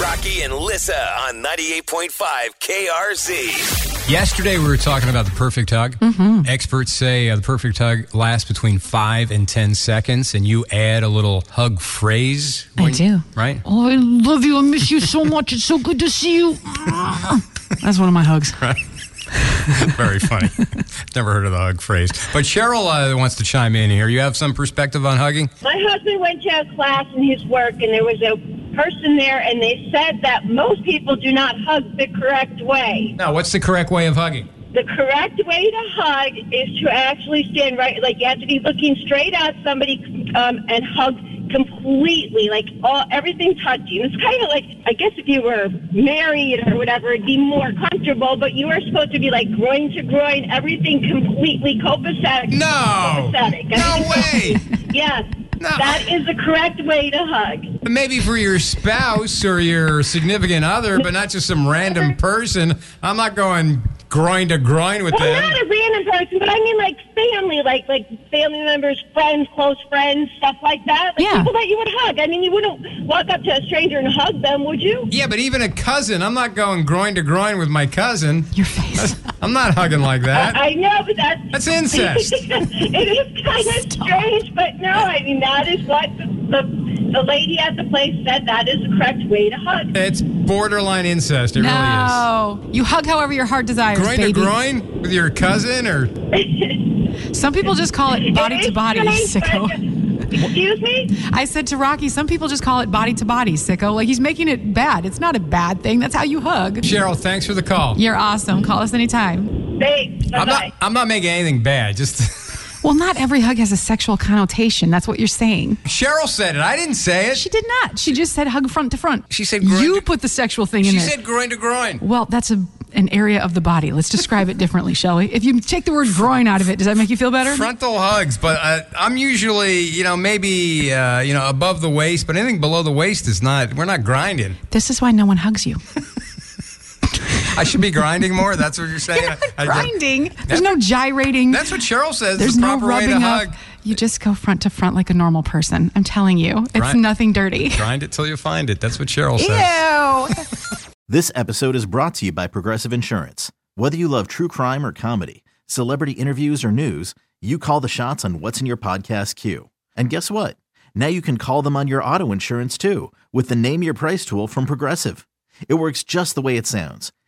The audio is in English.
Rocky and Lissa on 98.5 KRZ. Yesterday, we were talking about the perfect hug. Experts say uh, the perfect hug lasts between five and 10 seconds, and you add a little hug phrase. I when- do. Right? Oh, I love you. I miss you so much. It's so good to see you. That's one of my hugs. Very funny. Never heard of the hug phrase. But Cheryl uh, wants to chime in here. You have some perspective on hugging? My husband went to a class in his work, and there was a person there, and they said that most people do not hug the correct way. Now, what's the correct way of hugging? The correct way to hug is to actually stand right, like you have to be looking straight at somebody um, and hug completely, like all everything touching. It's kind of like I guess if you were married or whatever, it'd be more comfortable. But you are supposed to be like groin to groin, everything completely copacetic. No! copacetic. No way! Yes. No. That is the correct way to hug. Maybe for your spouse or your significant other, but not just some random person. I'm not going groin to groin with Well, them. not a random person, but I mean like family, like like family members, friends, close friends, stuff like that. Like Yeah. people that you would hug. I mean, you wouldn't walk up to a stranger and hug them, would you? Yeah, but even a cousin, I'm not going groin to groin with my cousin. Your face. I'm not hugging like that. I know, but that's That's incest. it is kind of strange, but no, I mean that is what the, the the lady at the place said. That is the correct way to hug. It's borderline incest. It no. You hug however your heart desires, really is. Groin baby. to groin with your cousin or Some people just call it body It to body, sicko. but- Excuse me. I said to Rocky, some people just call it body to body, sicko. Like he's making it bad. It's not a bad thing. That's how you hug. Cheryl, thanks for the call. You're awesome. Call us anytime. Thanks. Bye I'm not. I'm not making anything bad. Just Well, not every hug has a sexual connotation. That's what you're saying. Cheryl said it. I didn't say it. She did not. She just said hug front to front. She said groin you to- put the sexual thing in it. She there. said groin to groin. well, that's a an area of the body. Let's describe it differently, shall we? If you take the word groin out of it, does that make you feel better? Frontal hugs, but uh, I'm usually, you know, maybe, uh, you know, above the waist, but anything below the waist is not. We're not grinding. This is why no one hugs you. I should be grinding more. That's what you're saying. I- I- Grinding. There's no gyrating. That's what Cheryl says. There's the no proper way rubbing to up. hug. You just go front to front like a normal person. I'm telling you, it's Right. nothing dirty. Grind it till you find it. That's what Cheryl says. Ew. This episode is brought to you by Progressive Insurance. Whether you love true crime or comedy, celebrity interviews or news, you call the shots on what's in your podcast queue. And guess what? Now you can call them on your auto insurance too with the Name Your Price tool from Progressive. It works just the way it sounds.